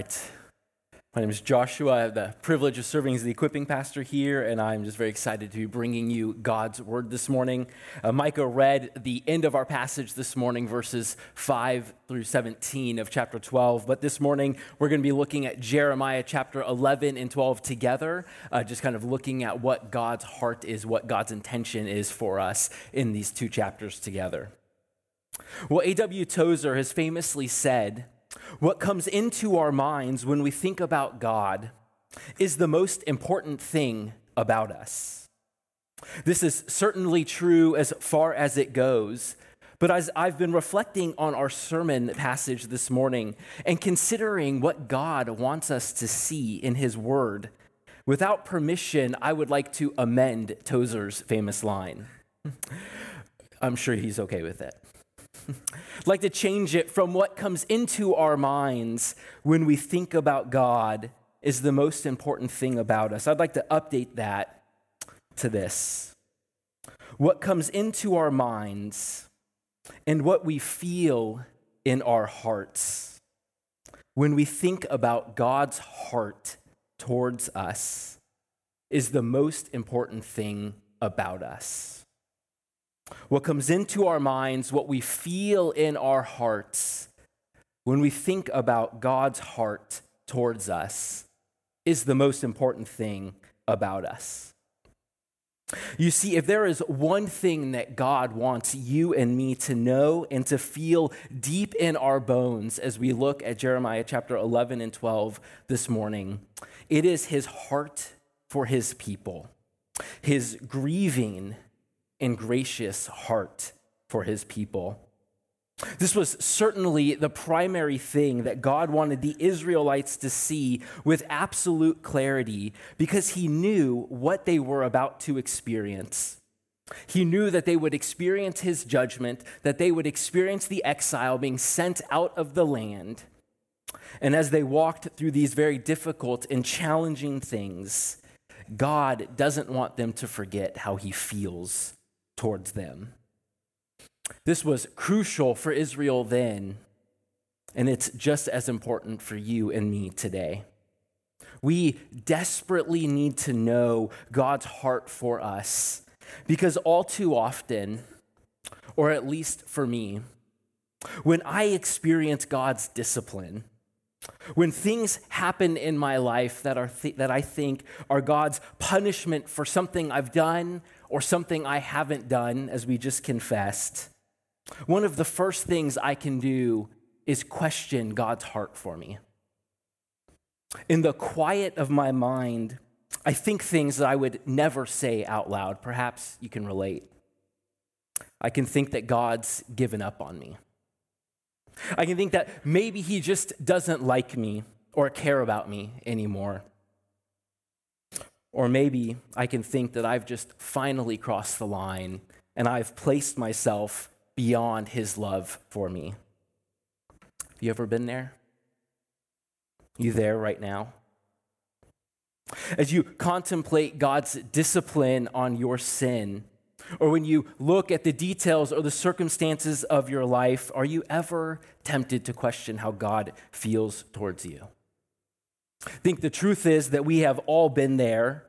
Right. My name is Joshua. I have the privilege of serving as the equipping pastor here, and I'm just very excited to be bringing you God's word this morning. Uh, Micah read the end of our passage this morning, verses 5 through 17 of chapter 12. But this morning, we're going to be looking at Jeremiah chapter 11 and 12 together, uh, just kind of looking at what God's heart is, what God's intention is for us in these two chapters together. Well, A.W. Tozer has famously said, what comes into our minds when we think about God is the most important thing about us. This is certainly true as far as it goes. But as I've been reflecting on our sermon passage this morning and considering what God wants us to see in His Word, without permission, I would like to amend Tozer's famous line. I'm sure he's okay with it. Like to change it from what comes into our minds when we think about God is the most important thing about us. I'd like to update that to this. What comes into our minds and what we feel in our hearts when we think about God's heart towards us is the most important thing about us. What comes into our minds, what we feel in our hearts when we think about God's heart towards us, is the most important thing about us. You see, if there is one thing that God wants you and me to know and to feel deep in our bones as we look at Jeremiah chapter 11 and 12 this morning, it is his heart for his people, his grieving and gracious heart for his people. This was certainly the primary thing that God wanted the Israelites to see with absolute clarity because he knew what they were about to experience. He knew that they would experience his judgment, that they would experience the exile being sent out of the land. And as they walked through these very difficult and challenging things, God doesn't want them to forget how he feels towards them. This was crucial for Israel then, and it's just as important for you and me today. We desperately need to know God's heart for us because all too often, or at least for me, when I experience God's discipline, when things happen in my life that, are th- that I think are God's punishment for something I've done or something I haven't done, as we just confessed, one of the first things I can do is question God's heart for me. In the quiet of my mind, I think things that I would never say out loud. Perhaps you can relate. I can think that God's given up on me. I can think that maybe He just doesn't like me or care about me anymore. Or maybe I can think that I've just finally crossed the line and I've placed myself beyond his love for me. Have you ever been there? You there right now? As you contemplate God's discipline on your sin, or when you look at the details or the circumstances of your life, are you ever tempted to question how God feels towards you? I think the truth is that we have all been there.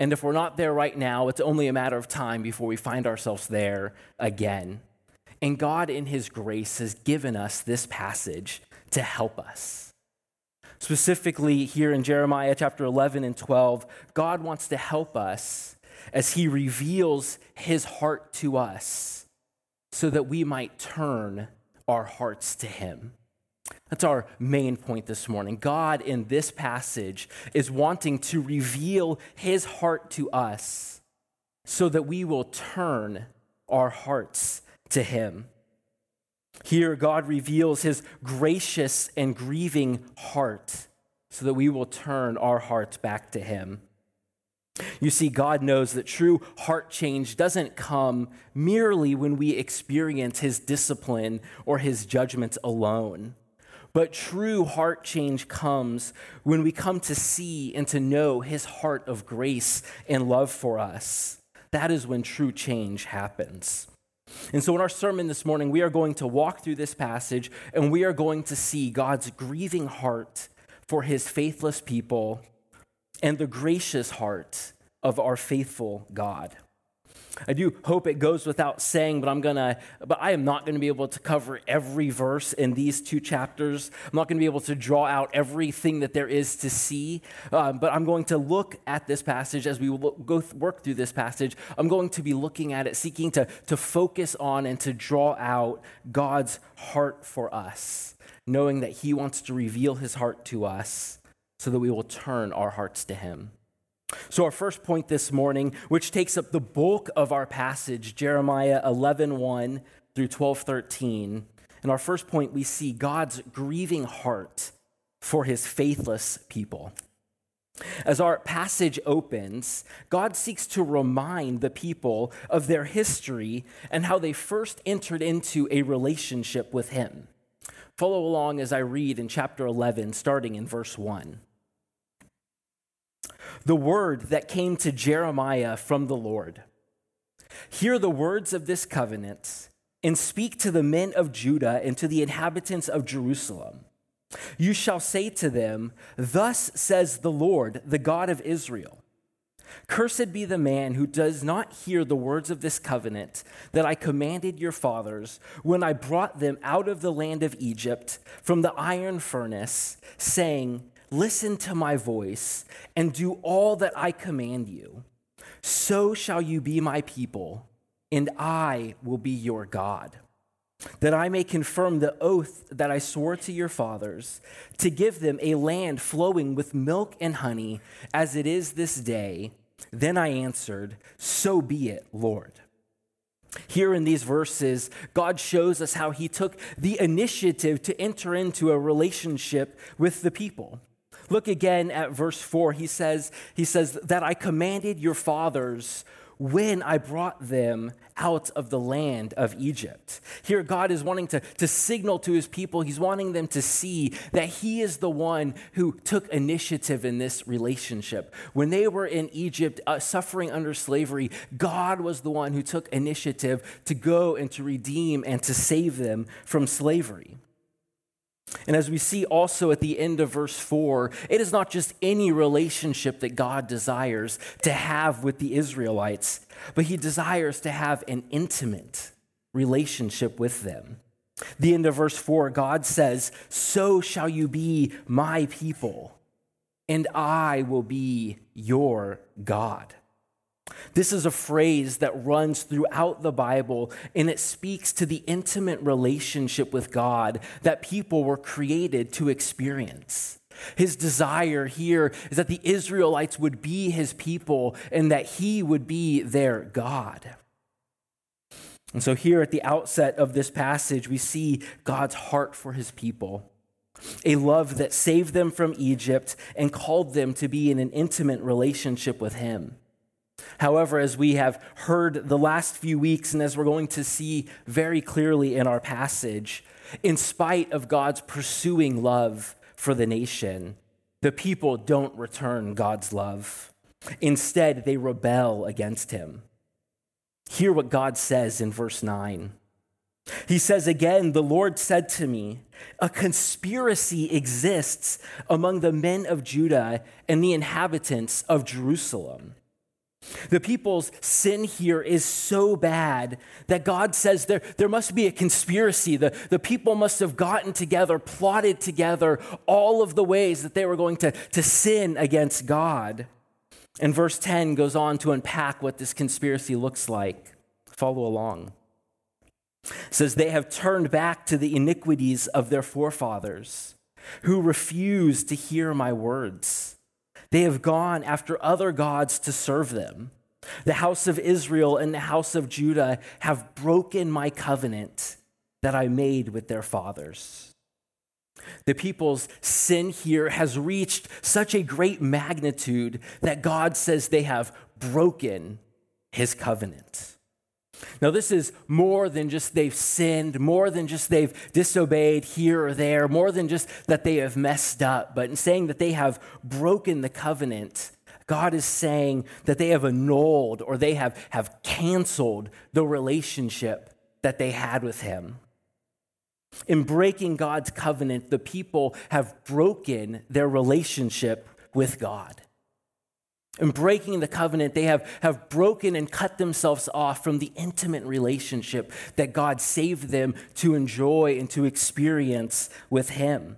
And if we're not there right now, it's only a matter of time before we find ourselves there again. And God, in His grace, has given us this passage to help us. Specifically, here in Jeremiah chapter 11 and 12, God wants to help us as He reveals His heart to us so that we might turn our hearts to Him. That's our main point this morning. God, in this passage, is wanting to reveal his heart to us so that we will turn our hearts to Him. Here, God reveals His gracious and grieving heart so that we will turn our hearts back to Him. You see, God knows that true heart change doesn't come merely when we experience His discipline or His judgments alone. But true heart change comes when we come to see and to know His heart of grace and love for us. That is when true change happens. And so, in our sermon this morning, we are going to walk through this passage and we are going to see God's grieving heart for His faithless people and the gracious heart of our faithful God. I do hope it goes without saying, but I'm gonna, but I am not gonna be able to cover every verse in these two chapters. I'm not gonna be able to draw out everything that there is to see, uh, but I'm going to look at this passage as we go th- work through this passage. I'm going to be looking at it, seeking to, to focus on and to draw out God's heart for us, knowing that He wants to reveal His heart to us so that we will turn our hearts to Him. So, our first point this morning, which takes up the bulk of our passage, Jeremiah 11 1 through 12 13. In our first point, we see God's grieving heart for his faithless people. As our passage opens, God seeks to remind the people of their history and how they first entered into a relationship with him. Follow along as I read in chapter 11, starting in verse 1 the word that came to Jeremiah from the Lord. Hear the words of this covenant and speak to the men of Judah and to the inhabitants of Jerusalem. You shall say to them, Thus says the Lord, the God of Israel Cursed be the man who does not hear the words of this covenant that I commanded your fathers when I brought them out of the land of Egypt from the iron furnace, saying, Listen to my voice and do all that I command you. So shall you be my people, and I will be your God. That I may confirm the oath that I swore to your fathers, to give them a land flowing with milk and honey, as it is this day. Then I answered, So be it, Lord. Here in these verses, God shows us how he took the initiative to enter into a relationship with the people. Look again at verse 4. He says, he says that I commanded your fathers when I brought them out of the land of Egypt. Here, God is wanting to, to signal to his people, he's wanting them to see that he is the one who took initiative in this relationship. When they were in Egypt, uh, suffering under slavery, God was the one who took initiative to go and to redeem and to save them from slavery. And as we see also at the end of verse 4, it is not just any relationship that God desires to have with the Israelites, but he desires to have an intimate relationship with them. The end of verse 4, God says, So shall you be my people, and I will be your God. This is a phrase that runs throughout the Bible, and it speaks to the intimate relationship with God that people were created to experience. His desire here is that the Israelites would be his people and that he would be their God. And so, here at the outset of this passage, we see God's heart for his people a love that saved them from Egypt and called them to be in an intimate relationship with him. However, as we have heard the last few weeks, and as we're going to see very clearly in our passage, in spite of God's pursuing love for the nation, the people don't return God's love. Instead, they rebel against him. Hear what God says in verse 9. He says again, The Lord said to me, A conspiracy exists among the men of Judah and the inhabitants of Jerusalem. The people's sin here is so bad that God says there, there must be a conspiracy. The, the people must have gotten together, plotted together all of the ways that they were going to, to sin against God. And verse 10 goes on to unpack what this conspiracy looks like. Follow along. It says, They have turned back to the iniquities of their forefathers, who refused to hear my words. They have gone after other gods to serve them. The house of Israel and the house of Judah have broken my covenant that I made with their fathers. The people's sin here has reached such a great magnitude that God says they have broken his covenant. Now, this is more than just they've sinned, more than just they've disobeyed here or there, more than just that they have messed up, but in saying that they have broken the covenant, God is saying that they have annulled or they have, have canceled the relationship that they had with Him. In breaking God's covenant, the people have broken their relationship with God. In breaking the covenant, they have, have broken and cut themselves off from the intimate relationship that God saved them to enjoy and to experience with Him.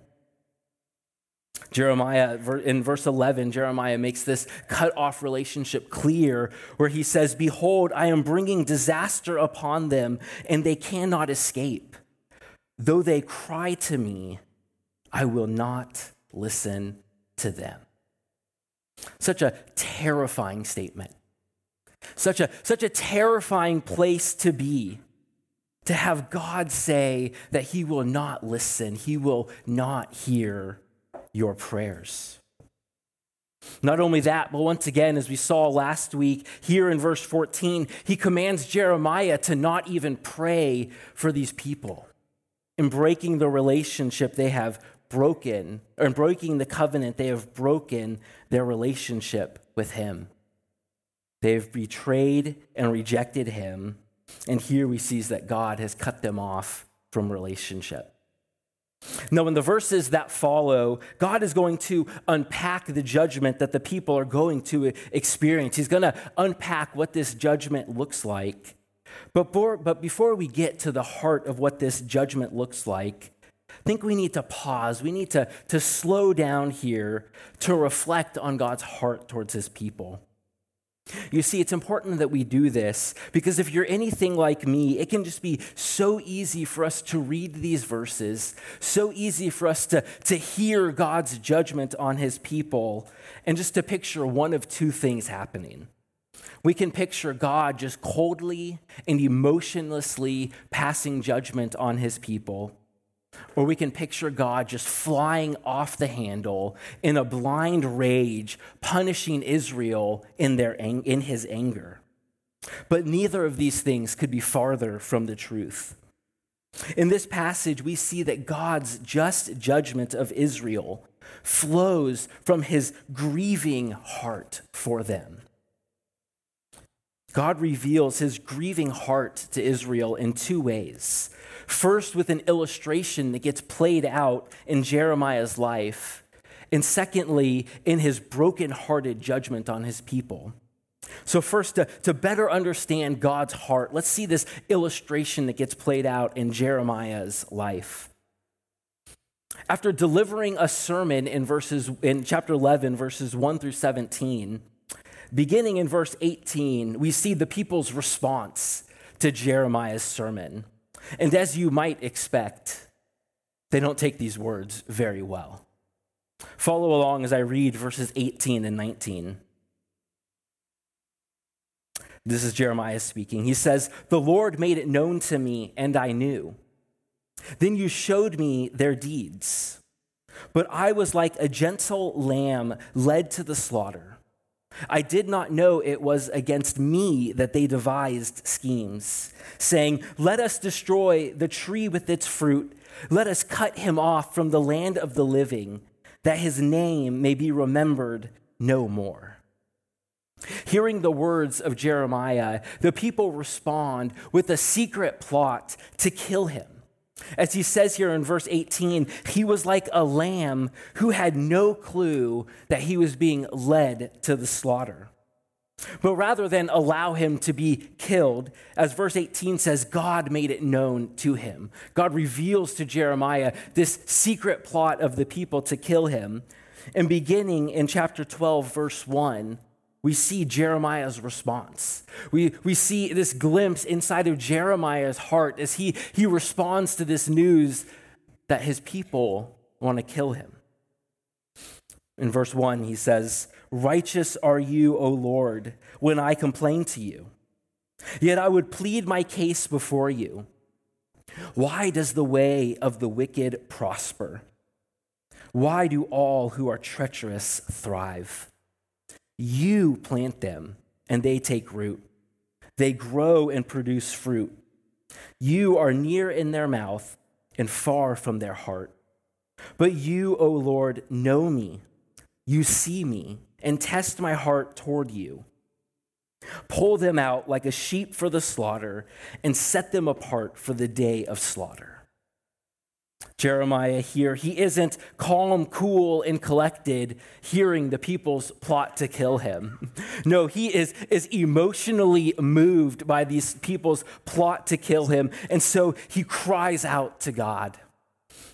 Jeremiah, in verse 11, Jeremiah makes this cut off relationship clear where he says, Behold, I am bringing disaster upon them, and they cannot escape. Though they cry to me, I will not listen to them. Such a terrifying statement. Such a, such a terrifying place to be. To have God say that He will not listen, He will not hear your prayers. Not only that, but once again, as we saw last week, here in verse 14, he commands Jeremiah to not even pray for these people. In breaking the relationship they have broken, or in breaking the covenant, they have broken their relationship with him. They've betrayed and rejected him. And here we see that God has cut them off from relationship. Now, in the verses that follow, God is going to unpack the judgment that the people are going to experience. He's going to unpack what this judgment looks like. But, but before we get to the heart of what this judgment looks like, think we need to pause. We need to, to slow down here to reflect on God's heart towards his people. You see, it's important that we do this because if you're anything like me, it can just be so easy for us to read these verses, so easy for us to, to hear God's judgment on his people, and just to picture one of two things happening. We can picture God just coldly and emotionlessly passing judgment on his people. Or we can picture God just flying off the handle in a blind rage, punishing Israel in, their, in his anger. But neither of these things could be farther from the truth. In this passage, we see that God's just judgment of Israel flows from his grieving heart for them. God reveals his grieving heart to Israel in two ways. First, with an illustration that gets played out in Jeremiah's life, and secondly, in his broken-hearted judgment on his people. So, first, to, to better understand God's heart, let's see this illustration that gets played out in Jeremiah's life. After delivering a sermon in verses in chapter 11 verses 1 through 17, beginning in verse 18, we see the people's response to Jeremiah's sermon. And as you might expect, they don't take these words very well. Follow along as I read verses 18 and 19. This is Jeremiah speaking. He says, The Lord made it known to me, and I knew. Then you showed me their deeds. But I was like a gentle lamb led to the slaughter. I did not know it was against me that they devised schemes, saying, Let us destroy the tree with its fruit. Let us cut him off from the land of the living, that his name may be remembered no more. Hearing the words of Jeremiah, the people respond with a secret plot to kill him. As he says here in verse 18, he was like a lamb who had no clue that he was being led to the slaughter. But rather than allow him to be killed, as verse 18 says, God made it known to him. God reveals to Jeremiah this secret plot of the people to kill him. And beginning in chapter 12, verse 1, we see Jeremiah's response. We, we see this glimpse inside of Jeremiah's heart as he, he responds to this news that his people want to kill him. In verse 1, he says, Righteous are you, O Lord, when I complain to you. Yet I would plead my case before you. Why does the way of the wicked prosper? Why do all who are treacherous thrive? You plant them, and they take root. They grow and produce fruit. You are near in their mouth and far from their heart. But you, O Lord, know me. You see me and test my heart toward you. Pull them out like a sheep for the slaughter and set them apart for the day of slaughter. Jeremiah here, he isn't calm, cool, and collected, hearing the people's plot to kill him. No, he is, is emotionally moved by these people's plot to kill him, and so he cries out to God.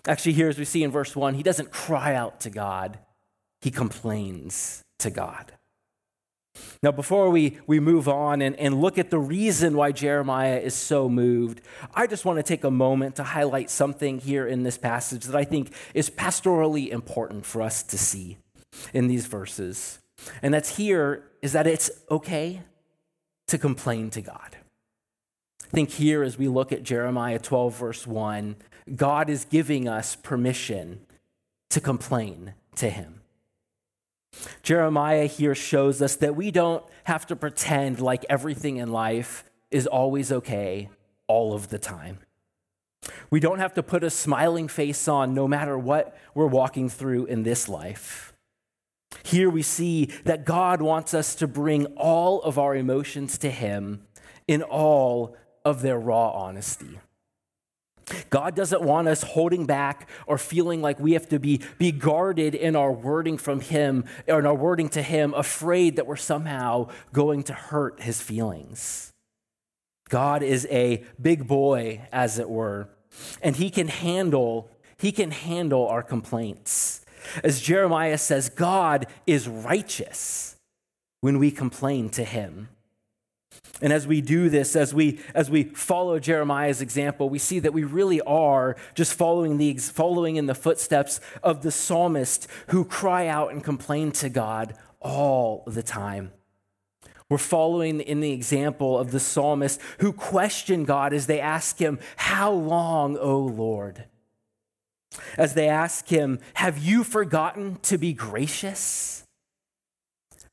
Actually, here as we see in verse 1, he doesn't cry out to God, he complains to God. Now, before we, we move on and, and look at the reason why Jeremiah is so moved, I just want to take a moment to highlight something here in this passage that I think is pastorally important for us to see in these verses. And that's here is that it's okay to complain to God. I think here, as we look at Jeremiah 12, verse 1, God is giving us permission to complain to Him. Jeremiah here shows us that we don't have to pretend like everything in life is always okay all of the time. We don't have to put a smiling face on no matter what we're walking through in this life. Here we see that God wants us to bring all of our emotions to Him in all of their raw honesty. God doesn't want us holding back or feeling like we have to be, be guarded in our wording from Him or in our wording to Him, afraid that we're somehow going to hurt His feelings. God is a big boy, as it were, and He can handle, He can handle our complaints. As Jeremiah says, God is righteous when we complain to Him. And as we do this, as we, as we follow Jeremiah's example, we see that we really are just following, the, following in the footsteps of the psalmist who cry out and complain to God all the time. We're following in the example of the psalmist who question God as they ask him, How long, O Lord? As they ask him, Have you forgotten to be gracious?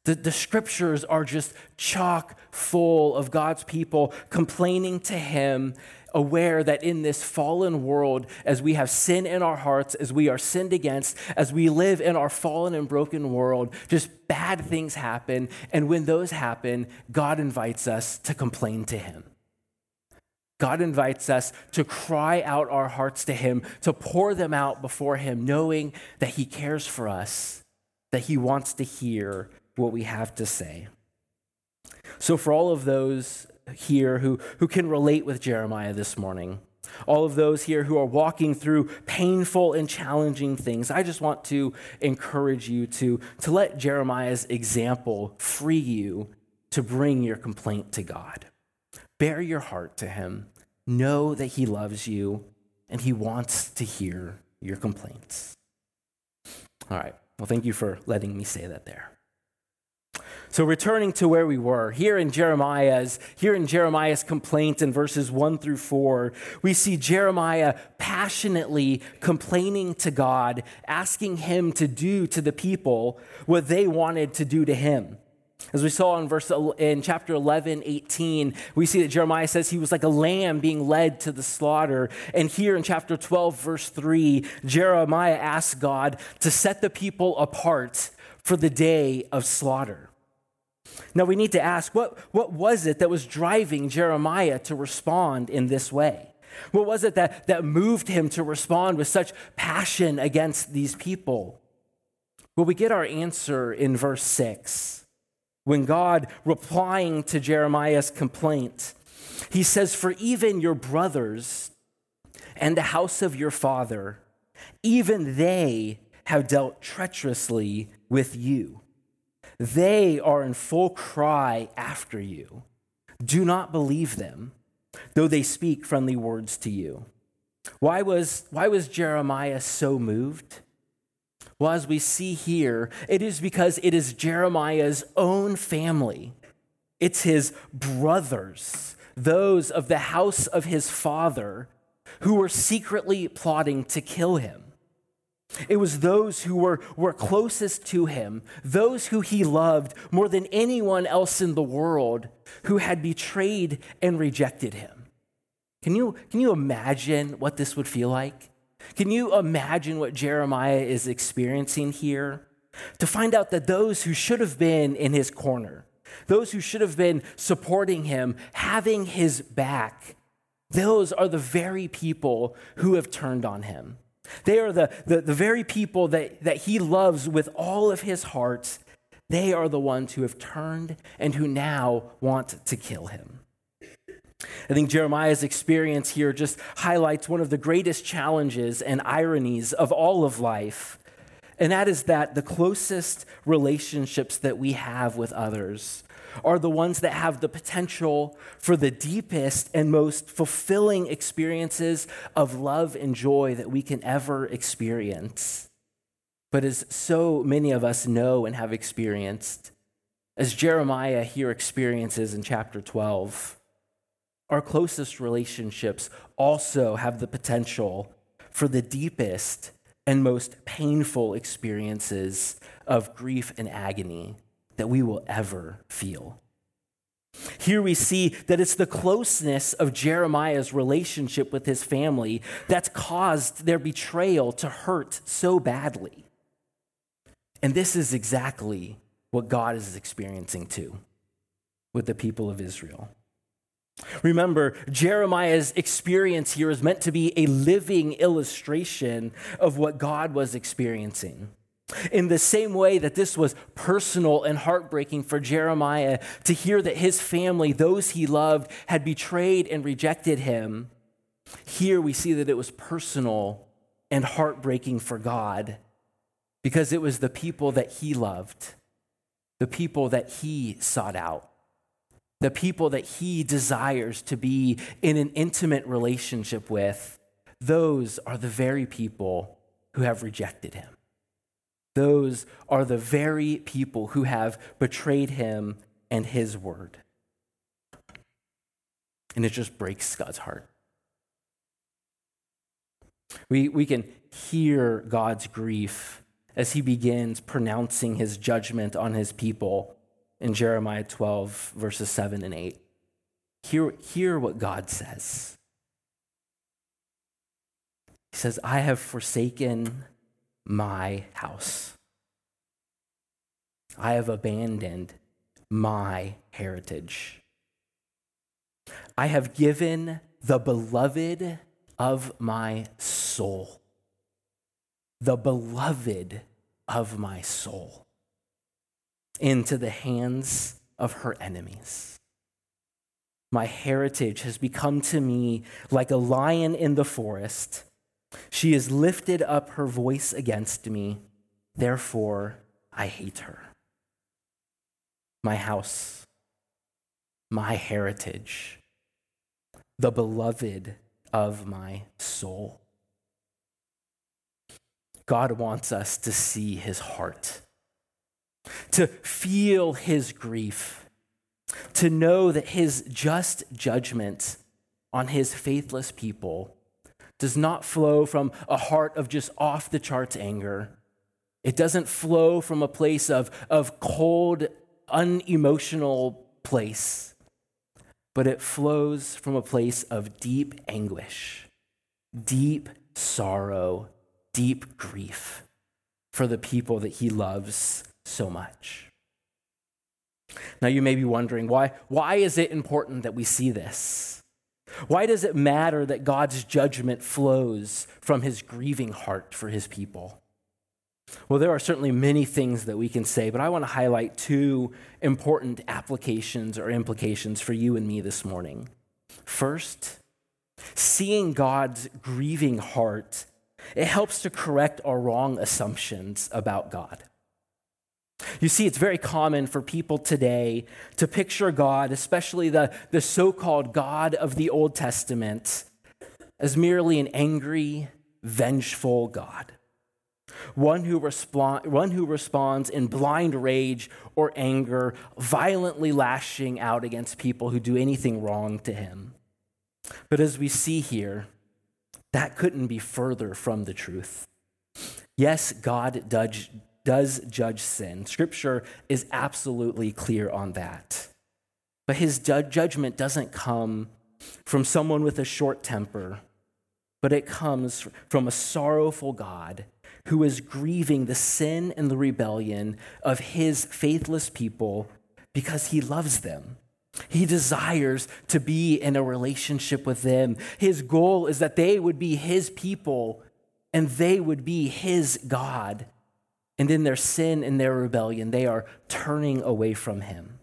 The, the scriptures are just chock full of God's people complaining to Him, aware that in this fallen world, as we have sin in our hearts, as we are sinned against, as we live in our fallen and broken world, just bad things happen. And when those happen, God invites us to complain to Him. God invites us to cry out our hearts to Him, to pour them out before Him, knowing that He cares for us, that He wants to hear what we have to say. So, for all of those here who, who can relate with Jeremiah this morning, all of those here who are walking through painful and challenging things, I just want to encourage you to, to let Jeremiah's example free you to bring your complaint to God. Bare your heart to Him. Know that He loves you and He wants to hear your complaints. All right. Well, thank you for letting me say that there. So returning to where we were, here in Jeremiah's, here in Jeremiah's complaint in verses 1 through 4, we see Jeremiah passionately complaining to God, asking him to do to the people what they wanted to do to him. As we saw in verse in chapter 11, 18, we see that Jeremiah says he was like a lamb being led to the slaughter. And here in chapter 12, verse 3, Jeremiah asks God to set the people apart for the day of slaughter. Now we need to ask what, what was it that was driving Jeremiah to respond in this way? What was it that, that moved him to respond with such passion against these people? Well, we get our answer in verse 6. When God, replying to Jeremiah's complaint, he says, For even your brothers and the house of your father, even they have dealt treacherously with you. They are in full cry after you. Do not believe them, though they speak friendly words to you. Why was, why was Jeremiah so moved? Well, as we see here, it is because it is Jeremiah's own family. It's his brothers, those of the house of his father, who were secretly plotting to kill him. It was those who were, were closest to him, those who he loved more than anyone else in the world, who had betrayed and rejected him. Can you, can you imagine what this would feel like? Can you imagine what Jeremiah is experiencing here? To find out that those who should have been in his corner, those who should have been supporting him, having his back, those are the very people who have turned on him. They are the, the, the very people that, that he loves with all of his heart. They are the ones who have turned and who now want to kill him. I think Jeremiah's experience here just highlights one of the greatest challenges and ironies of all of life. And that is that the closest relationships that we have with others are the ones that have the potential for the deepest and most fulfilling experiences of love and joy that we can ever experience. But as so many of us know and have experienced, as Jeremiah here experiences in chapter 12, our closest relationships also have the potential for the deepest and most painful experiences of grief and agony that we will ever feel. Here we see that it's the closeness of Jeremiah's relationship with his family that's caused their betrayal to hurt so badly. And this is exactly what God is experiencing too with the people of Israel. Remember, Jeremiah's experience here is meant to be a living illustration of what God was experiencing. In the same way that this was personal and heartbreaking for Jeremiah to hear that his family, those he loved, had betrayed and rejected him, here we see that it was personal and heartbreaking for God because it was the people that he loved, the people that he sought out the people that he desires to be in an intimate relationship with, those are the very people who have rejected him. Those are the very people who have betrayed him and his word. And it just breaks God's heart. We, we can hear God's grief as he begins pronouncing his judgment on his people in Jeremiah 12, verses 7 and 8. Hear, hear what God says. He says, I have forsaken my house. I have abandoned my heritage. I have given the beloved of my soul, the beloved of my soul into the hands of her enemies. My heritage has become to me like a lion in the forest. She has lifted up her voice against me. Therefore, I hate her. My house, my heritage, the beloved of my soul. God wants us to see his heart to feel his grief, to know that his just judgment on his faithless people does not flow from a heart of just off the charts anger. It doesn't flow from a place of, of cold, unemotional place, but it flows from a place of deep anguish, deep sorrow, deep grief for the people that he loves so much. Now, you may be wondering why, why is it important that we see this? Why does it matter that God's judgment flows from his grieving heart for his people? Well, there are certainly many things that we can say, but I want to highlight two important applications or implications for you and me this morning. First, seeing God's grieving heart, it helps to correct our wrong assumptions about God. You see, it's very common for people today to picture God, especially the, the so called God of the Old Testament, as merely an angry, vengeful God. one who, respond, one who responds in blind rage or anger, violently lashing out against people who do anything wrong to him. But as we see here, that couldn't be further from the truth. Yes, God does, does judge sin. Scripture is absolutely clear on that. But his judgment doesn't come from someone with a short temper, but it comes from a sorrowful God who is grieving the sin and the rebellion of his faithless people because he loves them. He desires to be in a relationship with them. His goal is that they would be his people and they would be his God. And in their sin and their rebellion, they are turning away from him.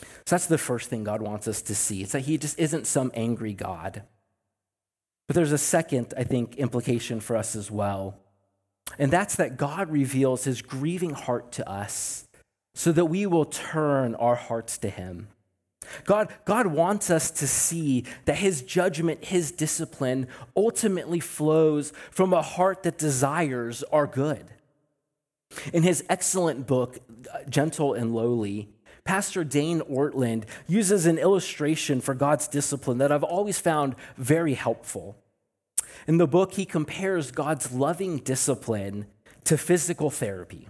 So that's the first thing God wants us to see. It's that he just isn't some angry God. But there's a second, I think, implication for us as well. And that's that God reveals his grieving heart to us so that we will turn our hearts to him. God, God wants us to see that his judgment, his discipline ultimately flows from a heart that desires our good. In his excellent book, Gentle and Lowly, Pastor Dane Ortlund uses an illustration for God's discipline that I've always found very helpful. In the book, he compares God's loving discipline to physical therapy.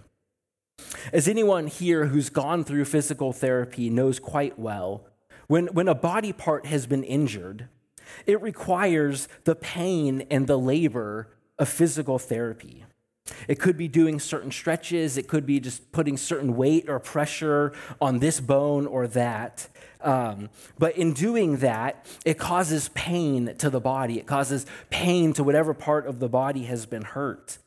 As anyone here who's gone through physical therapy knows quite well, when, when a body part has been injured, it requires the pain and the labor of physical therapy. It could be doing certain stretches, it could be just putting certain weight or pressure on this bone or that. Um, but in doing that, it causes pain to the body. It causes pain to whatever part of the body has been hurt.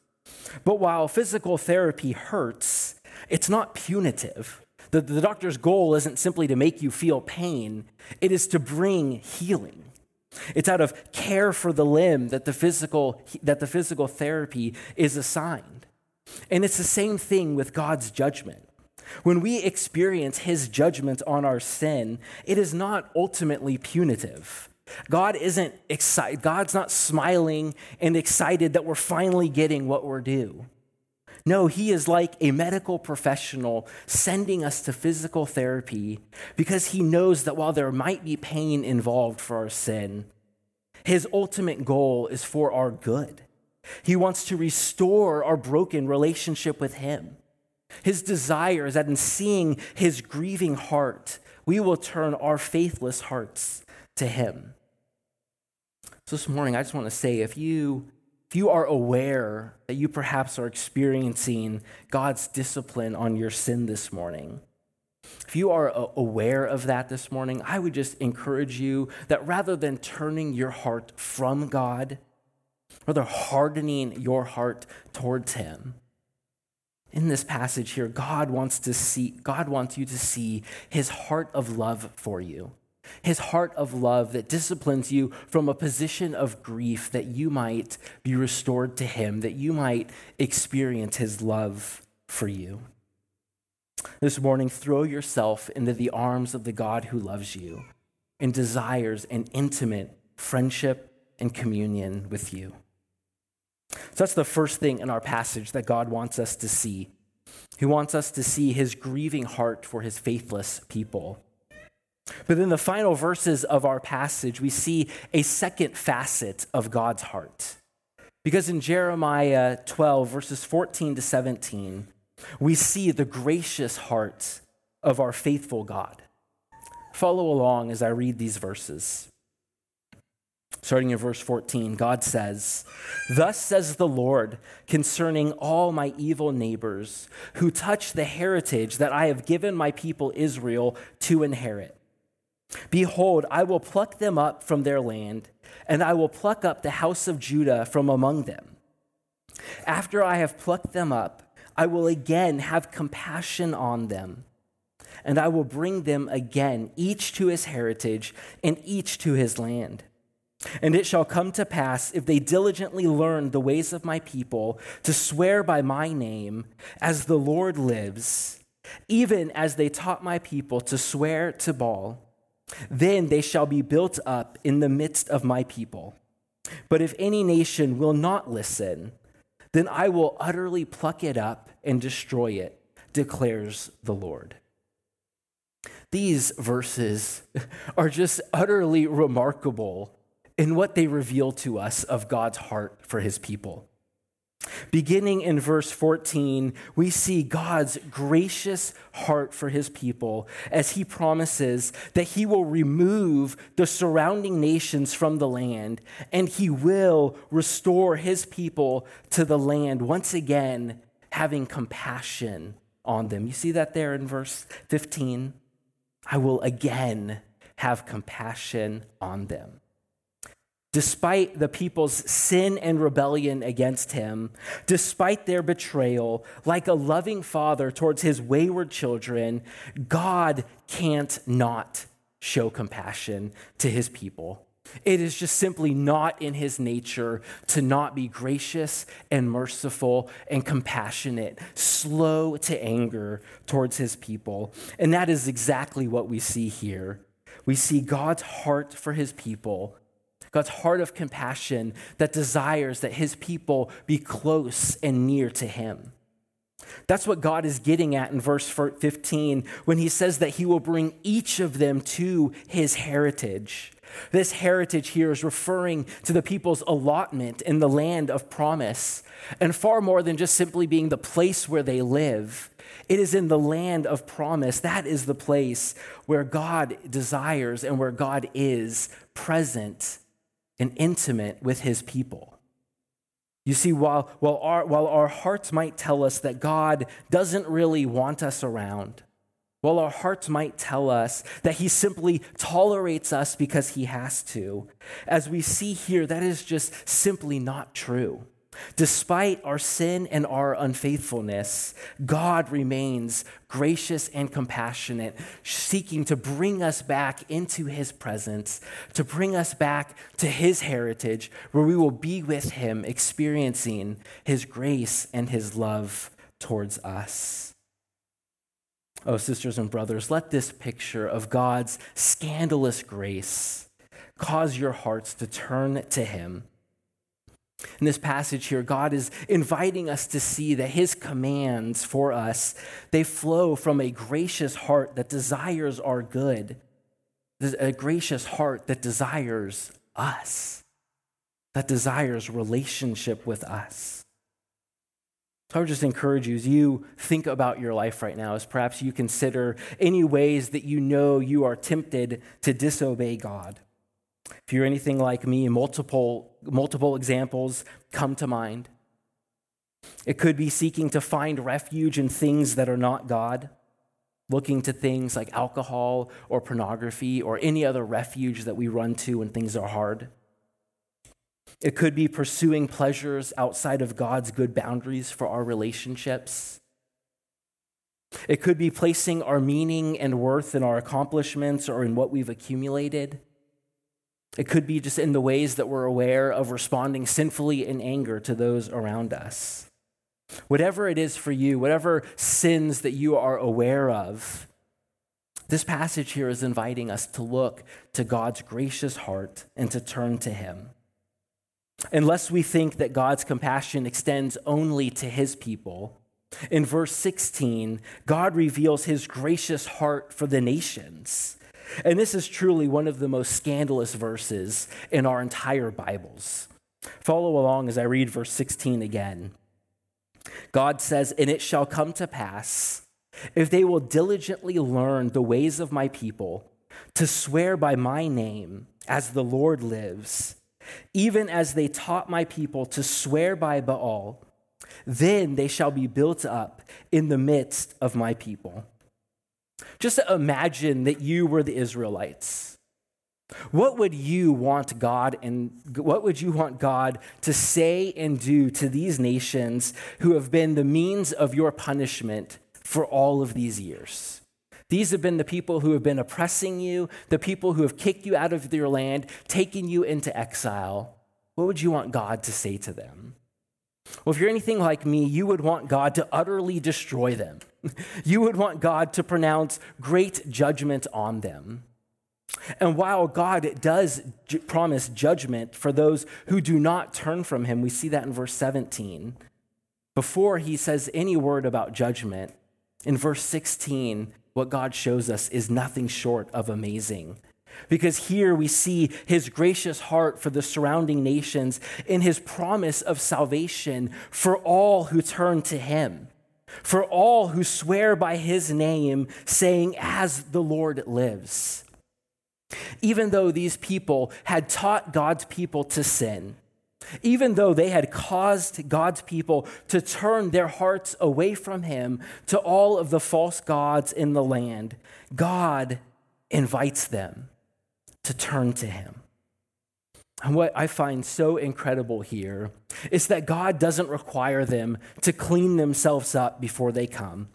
But while physical therapy hurts, it's not punitive. The, the doctor's goal isn't simply to make you feel pain, it is to bring healing. It's out of care for the limb that the physical, that the physical therapy is assigned. And it's the same thing with God's judgment. When we experience his judgment on our sin, it is not ultimately punitive. God isn't excited. God's not smiling and excited that we're finally getting what we're due. No, he is like a medical professional sending us to physical therapy because he knows that while there might be pain involved for our sin, his ultimate goal is for our good. He wants to restore our broken relationship with him. His desire is that in seeing his grieving heart, we will turn our faithless hearts to him. So this morning, I just want to say if you, if you are aware that you perhaps are experiencing God's discipline on your sin this morning, if you are uh, aware of that this morning, I would just encourage you that rather than turning your heart from God, rather hardening your heart towards Him, in this passage here, God wants to see, God wants you to see his heart of love for you. His heart of love that disciplines you from a position of grief that you might be restored to him, that you might experience his love for you. This morning, throw yourself into the arms of the God who loves you and desires an intimate friendship and communion with you. So that's the first thing in our passage that God wants us to see. He wants us to see his grieving heart for his faithless people. But in the final verses of our passage, we see a second facet of God's heart. Because in Jeremiah 12, verses 14 to 17, we see the gracious heart of our faithful God. Follow along as I read these verses. Starting in verse 14, God says, Thus says the Lord concerning all my evil neighbors who touch the heritage that I have given my people Israel to inherit. Behold, I will pluck them up from their land, and I will pluck up the house of Judah from among them. After I have plucked them up, I will again have compassion on them, and I will bring them again, each to his heritage and each to his land. And it shall come to pass, if they diligently learn the ways of my people, to swear by my name, as the Lord lives, even as they taught my people to swear to Baal, then they shall be built up in the midst of my people. But if any nation will not listen, then I will utterly pluck it up and destroy it, declares the Lord. These verses are just utterly remarkable in what they reveal to us of God's heart for his people. Beginning in verse 14, we see God's gracious heart for his people as he promises that he will remove the surrounding nations from the land and he will restore his people to the land once again, having compassion on them. You see that there in verse 15? I will again have compassion on them. Despite the people's sin and rebellion against him, despite their betrayal, like a loving father towards his wayward children, God can't not show compassion to his people. It is just simply not in his nature to not be gracious and merciful and compassionate, slow to anger towards his people. And that is exactly what we see here. We see God's heart for his people God's heart of compassion that desires that his people be close and near to him. That's what God is getting at in verse 15 when he says that he will bring each of them to his heritage. This heritage here is referring to the people's allotment in the land of promise, and far more than just simply being the place where they live. It is in the land of promise. That is the place where God desires and where God is present and intimate with his people. You see, while, while, our, while our hearts might tell us that God doesn't really want us around, while our hearts might tell us that he simply tolerates us because he has to, as we see here, that is just simply not true. Despite our sin and our unfaithfulness, God remains gracious and compassionate, seeking to bring us back into his presence, to bring us back to his heritage, where we will be with him, experiencing his grace and his love towards us. Oh, sisters and brothers, let this picture of God's scandalous grace cause your hearts to turn to him in this passage here, God is inviting us to see that his commands for us, they flow from a gracious heart that desires our good, a gracious heart that desires us, that desires relationship with us. So I would just encourage you as you think about your life right now, as perhaps you consider any ways that you know you are tempted to disobey God. If you're anything like me, multiple, multiple examples come to mind. It could be seeking to find refuge in things that are not God, looking to things like alcohol or pornography or any other refuge that we run to when things are hard. It could be pursuing pleasures outside of God's good boundaries for our relationships. It could be placing our meaning and worth in our accomplishments or in what we've accumulated. It could be just in the ways that we're aware of responding sinfully in anger to those around us. Whatever it is for you, whatever sins that you are aware of, this passage here is inviting us to look to God's gracious heart and to turn to Him. Unless we think that God's compassion extends only to His people, in verse 16, God reveals His gracious heart for the nations. And this is truly one of the most scandalous verses in our entire Bibles. Follow along as I read verse 16 again. God says, And it shall come to pass, if they will diligently learn the ways of my people, to swear by my name, as the Lord lives, even as they taught my people to swear by Baal, then they shall be built up in the midst of my people. Just imagine that you were the Israelites. What would you want God and what would you want God to say and do to these nations who have been the means of your punishment for all of these years? These have been the people who have been oppressing you, the people who have kicked you out of your land, taken you into exile. What would you want God to say to them? Well, if you're anything like me, you would want God to utterly destroy them. You would want God to pronounce great judgment on them. And while God does promise judgment for those who do not turn from him, we see that in verse 17. before he says any word about judgment, in verse 16, what God shows us is nothing short of amazing. Because here we see his gracious heart for the surrounding nations in his promise of salvation for all who turn to him, for all who swear by his name, saying, As the Lord lives. Even though these people had taught God's people to sin, even though they had caused God's people to turn their hearts away from him to all of the false gods in the land, God invites them to turn to him. And what I find so incredible here is that God doesn't require them to clean themselves up before they come.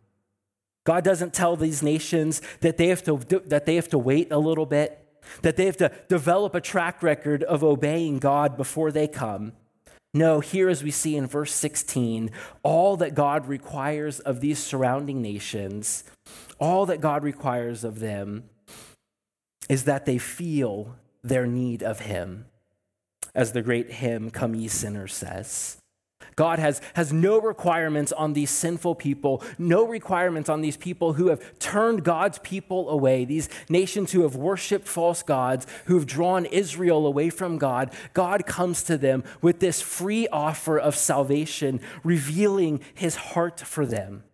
God doesn't tell these nations that they have to, that they have to wait a little bit, that they have to develop a track record of obeying God before they come. No, here as we see in verse 16, all that God requires of these surrounding nations, all that God requires of them is that they feel their need of Him. As the great hymn, Come Ye Sinners, says. God has, has no requirements on these sinful people, no requirements on these people who have turned God's people away, these nations who have worshiped false gods, who have drawn Israel away from God. God comes to them with this free offer of salvation, revealing his heart for them.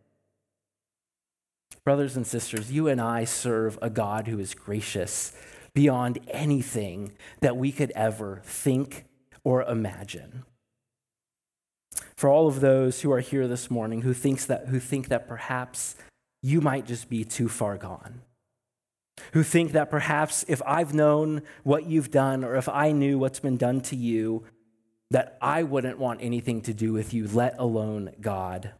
Brothers and sisters, you and I serve a God who is gracious beyond anything that we could ever think or imagine. For all of those who are here this morning who, thinks that, who think that perhaps you might just be too far gone, who think that perhaps if I've known what you've done or if I knew what's been done to you, that I wouldn't want anything to do with you, let alone God.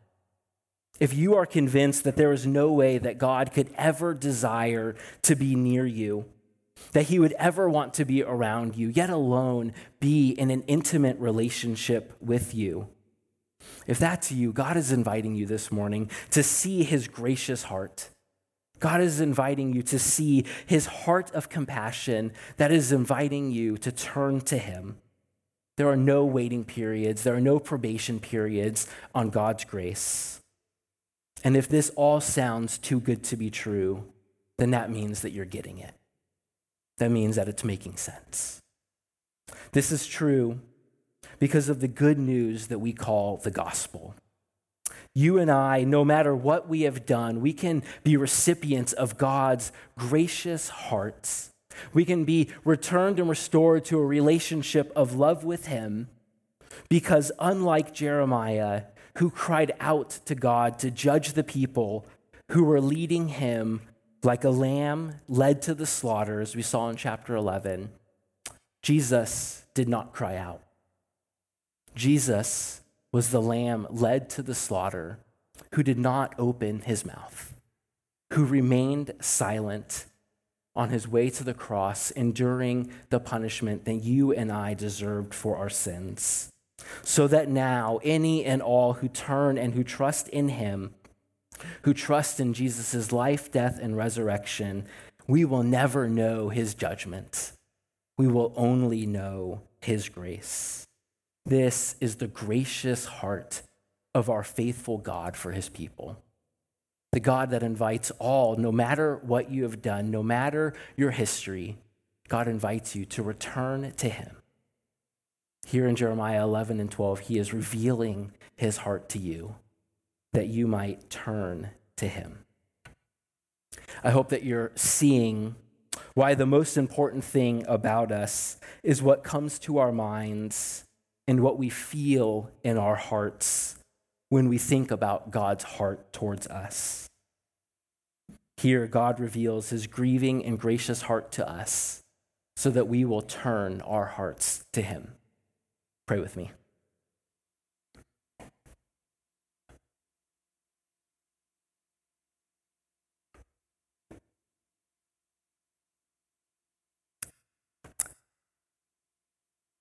If you are convinced that there is no way that God could ever desire to be near you, that he would ever want to be around you, yet alone be in an intimate relationship with you, if that's you, God is inviting you this morning to see his gracious heart. God is inviting you to see his heart of compassion that is inviting you to turn to him. There are no waiting periods, there are no probation periods on God's grace. And if this all sounds too good to be true, then that means that you're getting it. That means that it's making sense. This is true because of the good news that we call the gospel. You and I, no matter what we have done, we can be recipients of God's gracious hearts. We can be returned and restored to a relationship of love with Him because, unlike Jeremiah, who cried out to God to judge the people who were leading him like a lamb led to the slaughter, as we saw in chapter 11, Jesus did not cry out. Jesus was the lamb led to the slaughter who did not open his mouth, who remained silent on his way to the cross, enduring the punishment that you and I deserved for our sins. So that now any and all who turn and who trust in him, who trust in Jesus' life, death, and resurrection, we will never know his judgment. We will only know his grace. This is the gracious heart of our faithful God for his people. The God that invites all, no matter what you have done, no matter your history, God invites you to return to him. Here in Jeremiah 11 and 12, he is revealing his heart to you that you might turn to him. I hope that you're seeing why the most important thing about us is what comes to our minds and what we feel in our hearts when we think about God's heart towards us. Here, God reveals his grieving and gracious heart to us so that we will turn our hearts to him. Pray with me.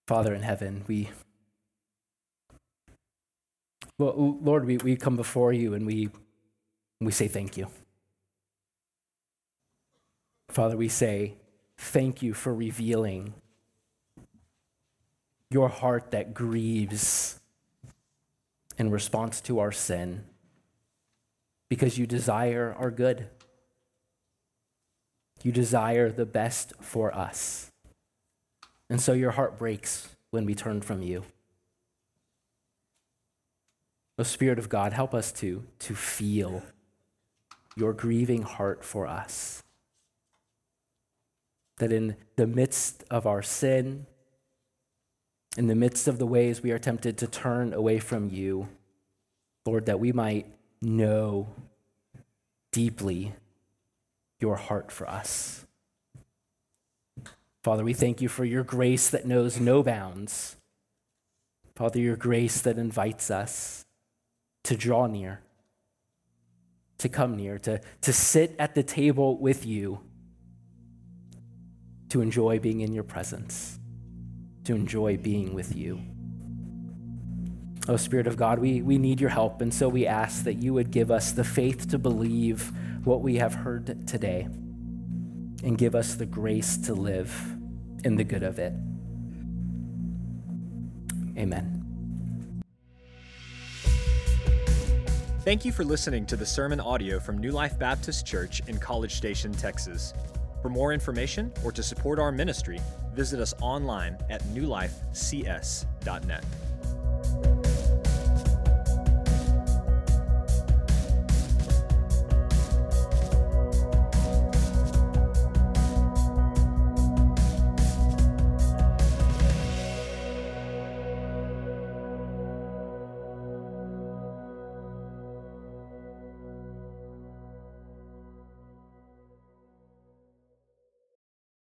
Father in heaven, we well, Lord, we, we come before you and we, we say thank you. Father, we say thank you for revealing your heart that grieves in response to our sin because you desire our good. You desire the best for us. And so your heart breaks when we turn from you. O Spirit of God, help us to, to feel your grieving heart for us. That in the midst of our sin, in the midst of the ways we are tempted to turn away from you, Lord, that we might know deeply your heart for us. Father, we thank you for your grace that knows no bounds. Father, your grace that invites us to draw near, to come near, to, to sit at the table with you, to enjoy being in your presence, to enjoy being with you. Oh, Spirit of God, we, we need your help, and so we ask that you would give us the faith to believe what we have heard today and give us the grace to live in the good of it. Amen. Thank you for listening to the sermon audio from New Life Baptist Church in College Station, Texas. For more information or to support our ministry, visit us online at newlifecs.net.